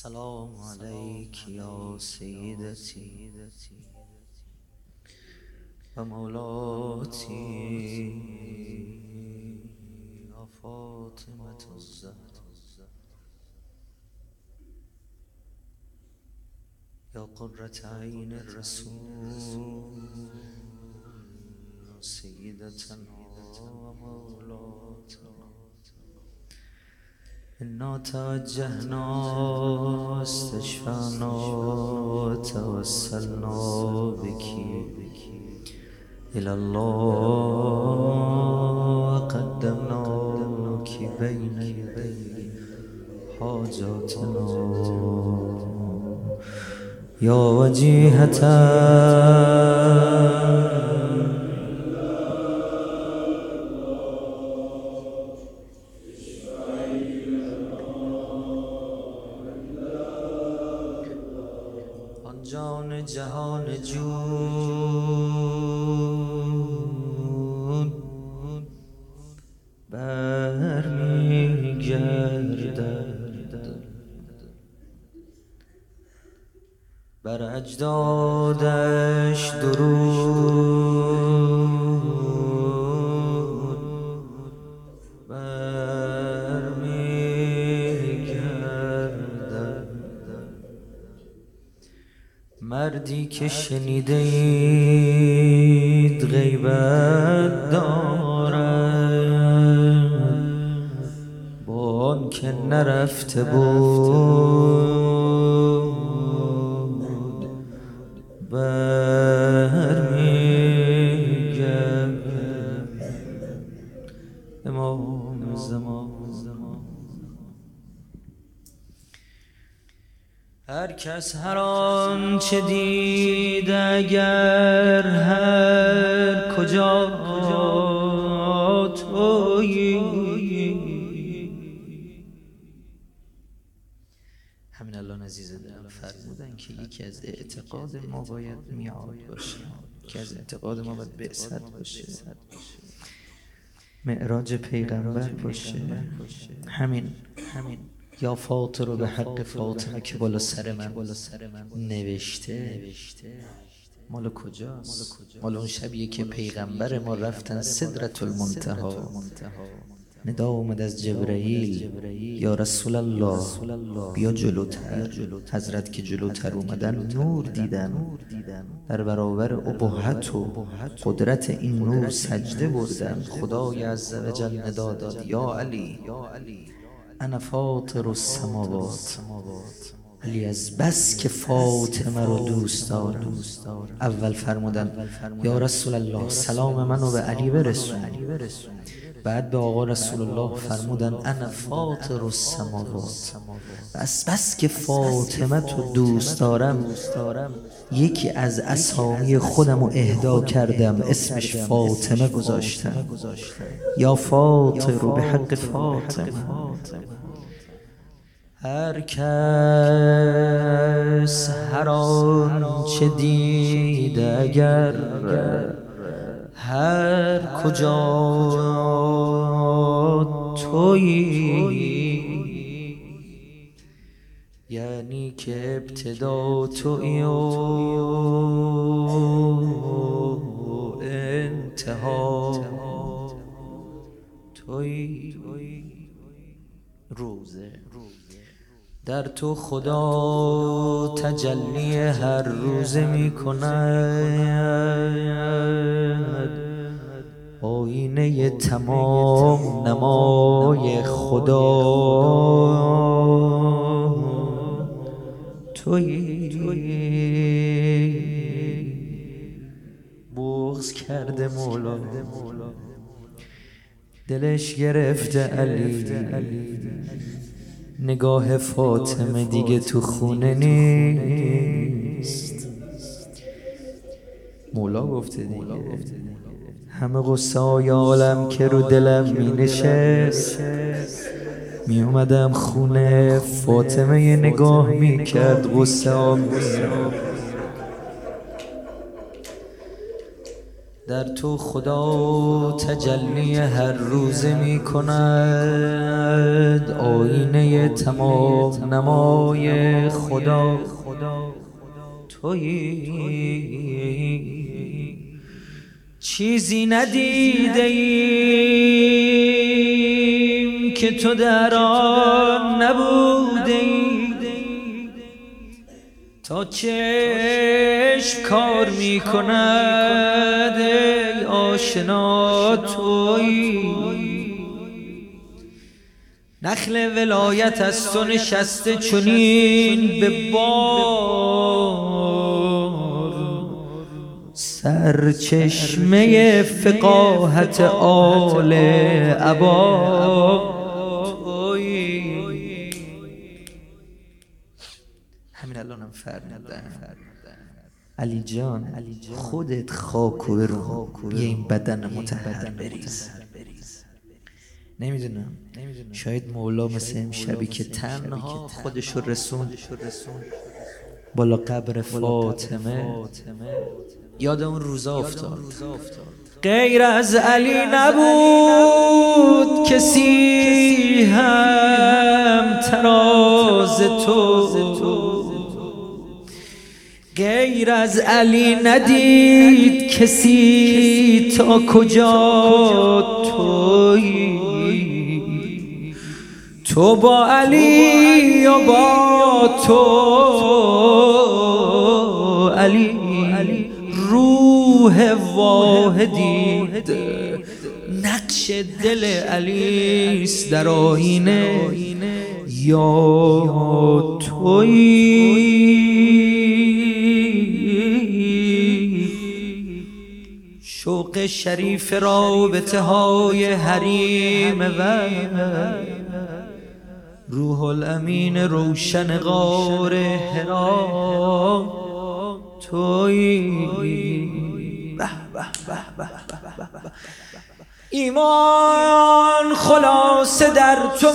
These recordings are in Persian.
السلام عليك يا سيدتي ومولاتي يا فاطمة الزهراء يا قرة عين الرسول سيدتنا ومولاتنا إنا توجهنا استشفعنا توسلنا بك. إلى الله قدمناك بين حاجاتنا يا وجيهة برمیگردد. بر اجدادش درود. برمیگردد. مردی که شنیده اید نرفته بود. برمیگرد امام زمان هر کس هر آنچه دید اگر هر کجا اعتقاد ما باید میاد باشه که از اعتقاد ما باید بعثت باشه. معراج پیغمبر باشه. همین همین. یا فاطر رو به حق فاطمه که بالا سر من نوشته. مال کجاست؟ مال اون شبیه که پیغمبر ما رفتن صدرت المنتها ندا اومد از جبرئیل. یا رسول الله بیا جلوتر. حضرت که جلوتر اومدن نور دیدن. در برابر ابهت و قدرت این نور سجده بردن. خدای عزوجل ندا داد یا علی انا فاطر السماوات. علی از بس که فاطمه رو دوست دارم. اول فرمودن یا رسول الله سلام منو به علی برسون. بعد به آقا رسول الله فرمودن انا فاطر السماوات. بس بس که فاطمه تو دوست دارم یکی از اسامی خودم رو اهدا کردم اسمش فاطمه گذاشتم. یا فاطر به حق فاطمه. هر کس هر آنچه دید اگر هر کجا تویی. یعنی که ابتدا تویی و انتها تویی. روزه. در تو خدا تجلی هر روزه می کند آینه تمام نمای خدا. تویی. بغز کرده مولا. دلش گرفته علی. نگاه فاطمه دیگه تو خونه نیست. مولا گفته دیگه. همه غصه های عالم که رو دلم می نشست می اومدم خونه فاطمه یه نگاه می کرد غصه ها در تو خدا تجلی هر روز می کند. آینه تمام نمای خدا. تویی. چیزی ندیده ایم که تو در آن نبوده ای تا چشم کار می کند ای آشنا توی نخل ولایت از تو نشسته چنین به بار. سرچشمه فقاهت آل عبا. فرمودن. علی جان خودت خاک و رو. یه این بدن متحر بریز. نمی‌دونم. شاید مولا مثل این شبی که تنها خودش رو رسون. بالا قبر فاطمه. یاد اون روزا افتاد. غیر از علی نبود کسی هم تراز تو. غیر از علی ندید کسی تا کجا توی تو با علی و با تو؟ علی روح واحدی نقش دل علیس در آینه یا توی شوق شریف رابطه های حریم و روح الامین روشن غار هرا توی. ایمان خلاص در تو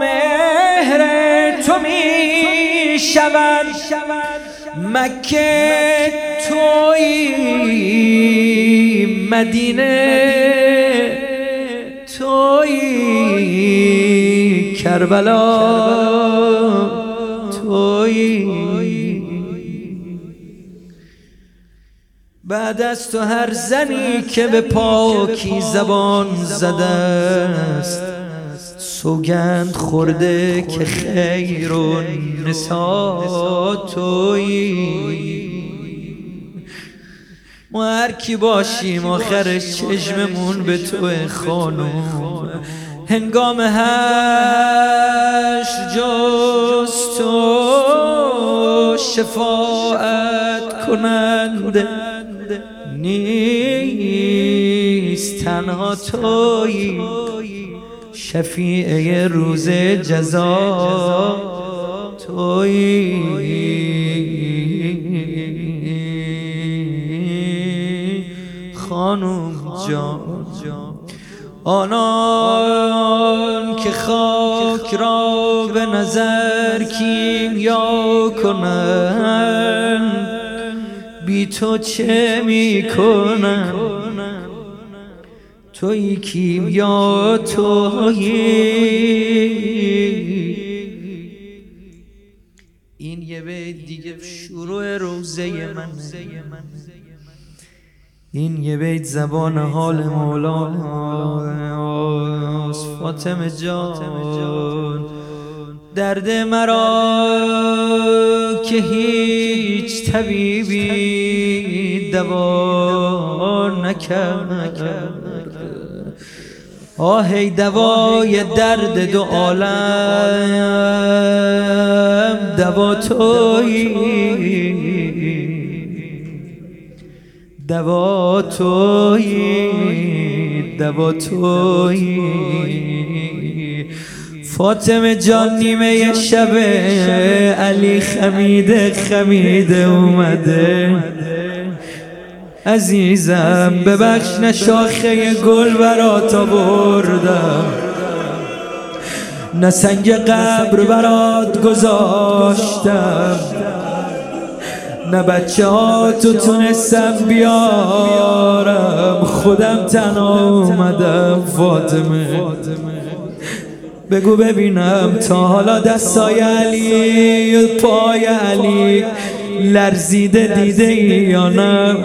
مهر تو می شود مکه توی مدینه توی کربلا توی بعد از تو هر زنی که به پاکی زبان زده است سوگند خورده که خیر و نسا توی ما هر کی باشیم آخرش چشممون به تو خانوم هنگام هش جز تو شفاعت کننده نیست. تنها توی شفیع روز جزا. توی خانم جان. آنان که خاک را به نظر کیمیا کنند بی تو چه می‌کنم توی کیمیا توی این یه بیت دیگه شروع روزه من. این یه بیت زبان حال مولا. فاطمه جان درد مرا که هیچ طبیبی دوا نکرد. آهی دوای درد دو عالم دوا توی دوا توی دوا توی فاطمه جان نیمه شب علی خمیده خمیده اومده. عزیزم ببخش نشاخه گل برات بردم نه سنگ قبر برات گذاشتم. نه بچه ها تو تونستم بیارم. خودم تنها اومدم فاطمه. بگو ببینم تا حالا دستای علی پای علی لرزیده دیده یا نه؟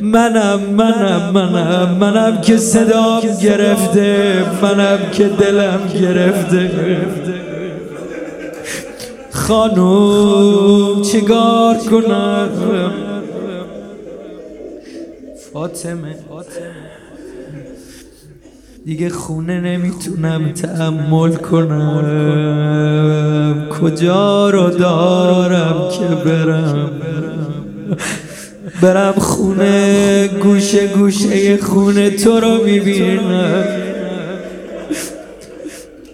منم منم منم منم که صدام گرفته منم که دلم گرفته. خانوم چیکار کنم؟ فاطمه. دیگه خونه نمی‌تونم تحمل کنم. کجا رو دارم که برم؟ برم خونه گوشه گوشه خونه تو رو می‌بینم.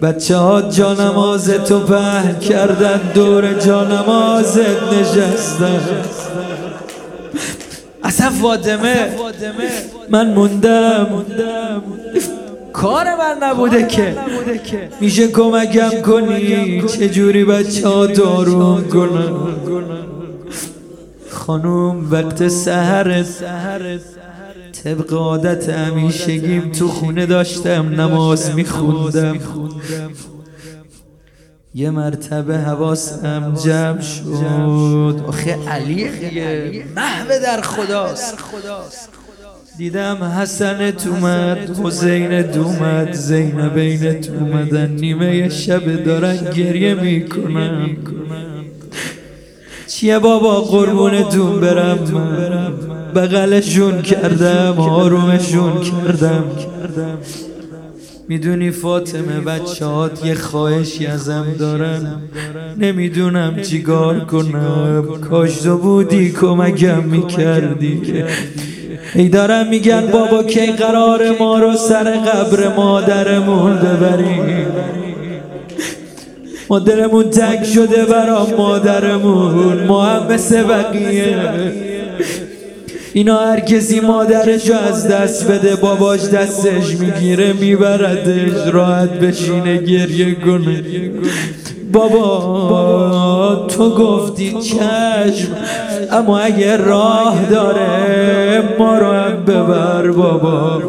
بچه ها جانماز تو پهن کردن دور جانمازت نشستن. اصلا فاطمه من موندم. کار من نبوده که. میشه کمکم کنی؟ چجوری بچه ها دارون کنن خانوم وقت سهر طبق عادت همیشگیم تو خونه داشتم نماز میخوندم. یه مرتبه حواسم جمع شد. آخه علی محو در خداست. دیدم حسن اومد حسین دومد زینبین اومدن. نیمه شب دارن گریه می‌کنن. چیه بابا قربونتون برم؟ من بغلشون کردم آرومشون کردم. می‌دونی فاطمه بچهات یه خواهشی ازم دارن. نمی‌دونم چیکار کنم. کاش تو بودی کمکم می‌کردی ای دارم میگن بابا کی قرار ما رو سر قبر مادرمون ببریم. ما دلمون تک شده برا مادرمون. ما هم مثل بقیه. اینا هر کسی مادرشو از دست بده باباش دستش می‌گیره میبردش راحت بشینه گریه کنه. بابا تو گفتی چشم اما اگه راه داره ما رو هم ببر بابا.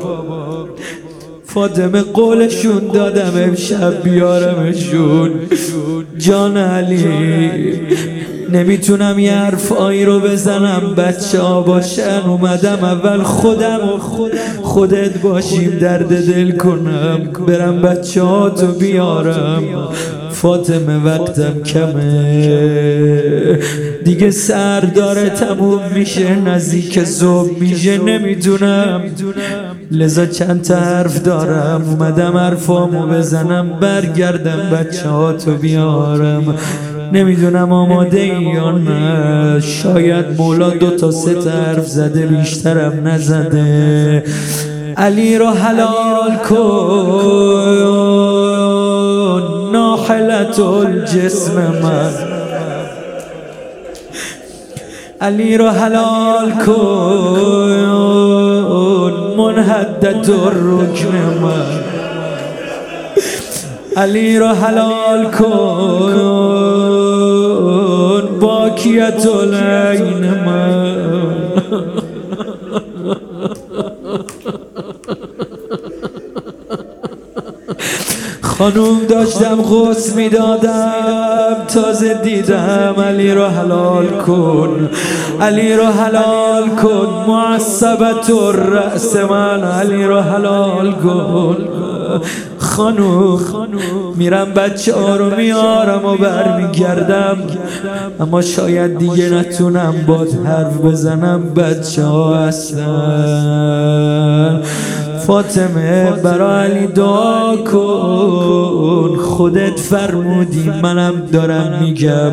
فاطمه قولشون دادم امشب بیارمشون. جان علی. نمی‌تونم یه حرفایی رو بزنم. بچه ها باشن. اومدم اول خودم خودت باشیم. درد دل کنم. برم بچه ها تو بیارم. فاطمه وقتم کمه. دیگه سر داره تموم میشه. نزدیک زوب میشه. نمی‌دونم لذا چند تا حرف دارم. اومدم حرفامو بزنم. برگردم بچه ها تو بیارم. نمی‌دونم آماده ای یا نه. شاید مولا دو تا سه حرف زده بیشترم نزده. علی رو حلال کن. ناحلت الجسم من. علی رو حلال کن. منحدت الرکن من. علی رو حلال کن. باکیت العین من خانوم داشتم غص می‌دادم تازه دیدم علی رو حلال کن. علی رو حلال کن معصبت رأس من. علی رو حلال کن. خانوم میرم بچه ها رو میارم و برمیگردم. اما شاید دیگه نتونم باد حرف بزنم بچه ها اصلا فاطمه برا علی دعا کن. خودت فرمودی منم دارم میگم.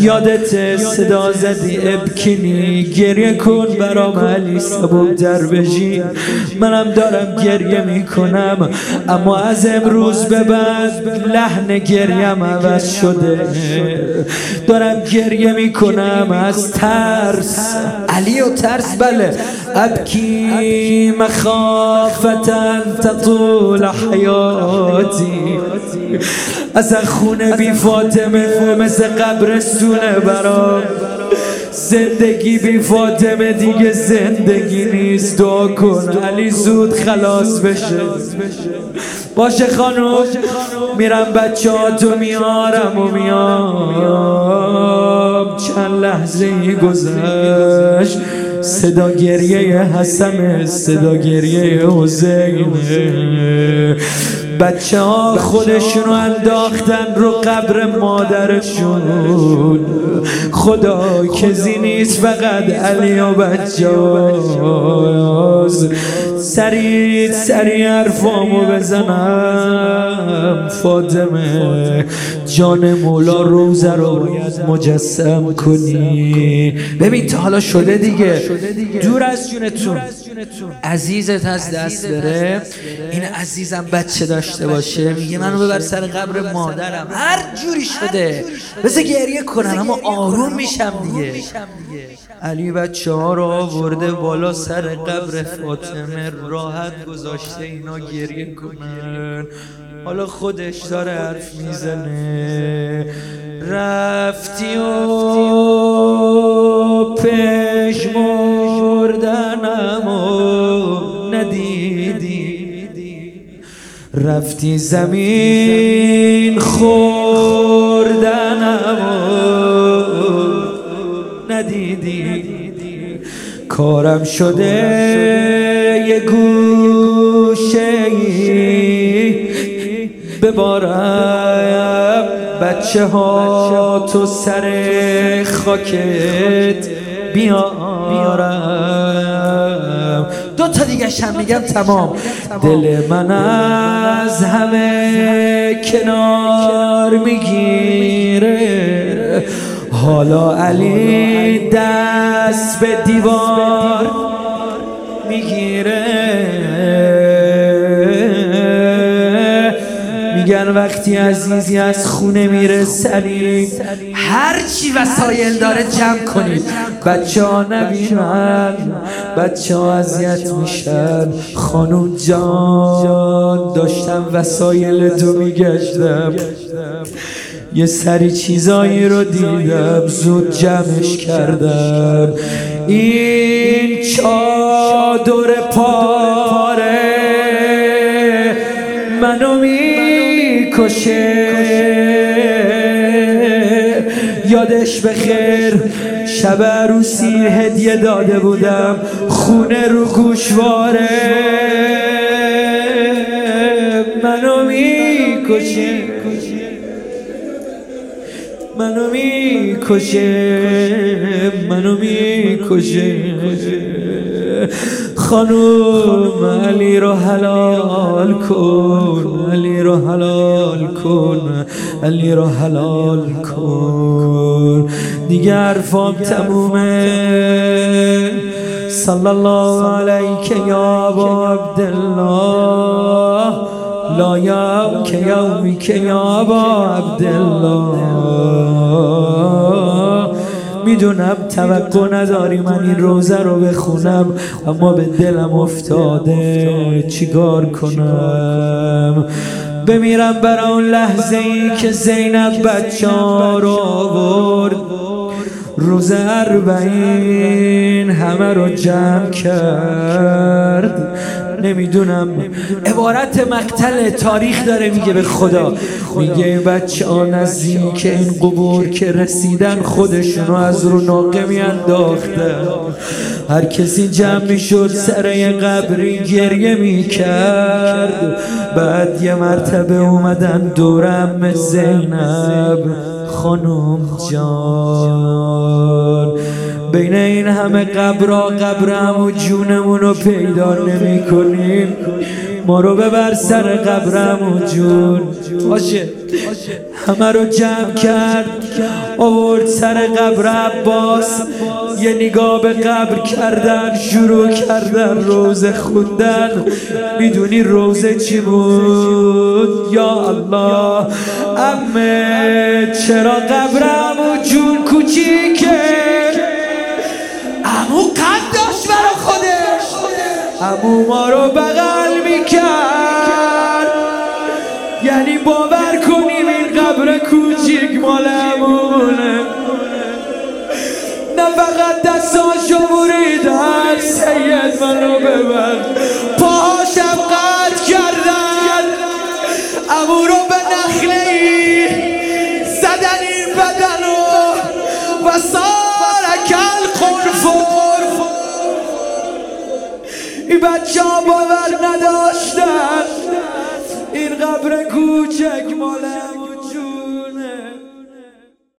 یادت صدا زدی ابکینی گریه کن برام علی سبب در بشی. منم دارم گریه می‌کنم. اما از امروز به بعد لحن گریم عوض شده. دارم گریه می‌کنم. از ترس. علی و ترس بله. ابکی مخاف. فتن تطول حیاتی. از خونه بی فاطمه مثل قبرستونه برام. زندگی بی فاطمه دیگه زندگی نیست. دعا کن علی زود خلاص بشه. باشه خانم میرم بچه ها تو میارم و میام. چند لحظه گذشت. صدا گریه حسن صدا گریه حسینه بچه ها خودشونو انداختن رو قبر مادرشون. خدا کزی نیست فقط علی و بچه سریع سریع حرفامو بزنم. فاطمه جان مولا روزه رو باید مجسم کنی. ببین تا حالا شده دیگه. دور از جونتون. عزیزت از دست بره. این عزیزم بچه داشته باشه. میگه منو ببر سر قبر مادرم. هر جوری شده. بذار گریه کنن اما آروم میشم دیگه. علی بچه ها رو آورده بالا سر قبر فاطمه. راحت گذاشته اینا گریه کنن. حالا خودش داره حرف می‌زنه. رفتی و پشمردنم و ندیدی. رفتی زمین خوردنم ندیدی. کارم شده یه گوشه ببارم. بچه ها تو سر خاکت بیارم. دو تا دیگه شم میگم تمام. دل من از همه کنار می‌گیره. حالا علی دست به دیوار می‌گیره. میگن وقتی عزیزی از خونه میره سری هرچی وسایل داره جمع کنید بچه ها نبینن بچه ها اذیت میشن. خانون جان داشتم وسایل تو میگشتم. یه سری چیزایی رو دیدم زود جمعش کردم. این چادر پاره منو می‌کشه یادش بخیر. شب عروسی هدیه داده بودم. خونه رو گوشواره. منو می‌کشه. منو می‌کشه. منو می‌کشه. خانوم علی رو حلال کن علی رو حلال کن علی رو حلال کن. دیگه حرفام تمومه. صلی الله علیک یا ابا عبدالله. لا یوم که یومی که یا با عبدالله. می‌دونم توقع نداری من این روزه رو بخونم اما به دلم افتاده. چیکار کنم؟ بمیرم برای اون لحظه ای که زینب بچه رو آورد. روز اربعین همه رو جمع کرد. نمی‌دونم. عبارت مقتل تاریخ داره میگه به خدا. میگه بچه ها نزدیک این قبور که رسیدن خودشونو از رو ناقه میانداختن هر کسی جمع می‌شد سر یه قبری گریه می‌کرد. بعد یه مرتبه اومدن دورم زینب. خانم جان. بین این همه قبرا قبرم و جونمون رو پیدا نمی کنیم ما رو ببر سر قبرم و جون. باشه. همه رو جمع کرد آورد سر قبر عباس. یه نگاه به قبر کردن شروع کردن روزه خوندن. می‌دونی روزه چی بود؟ یا الله. امه چرا قبرم و جون کوچیکه؟ امو ما رو بغل می‌کرد. یعنی باور کنیم این قبر کوچیک مال امونه نه فقط دستاشو بریدن سید منو ببر. بچه ها باور نداشتن. این قبر کوچک ماله.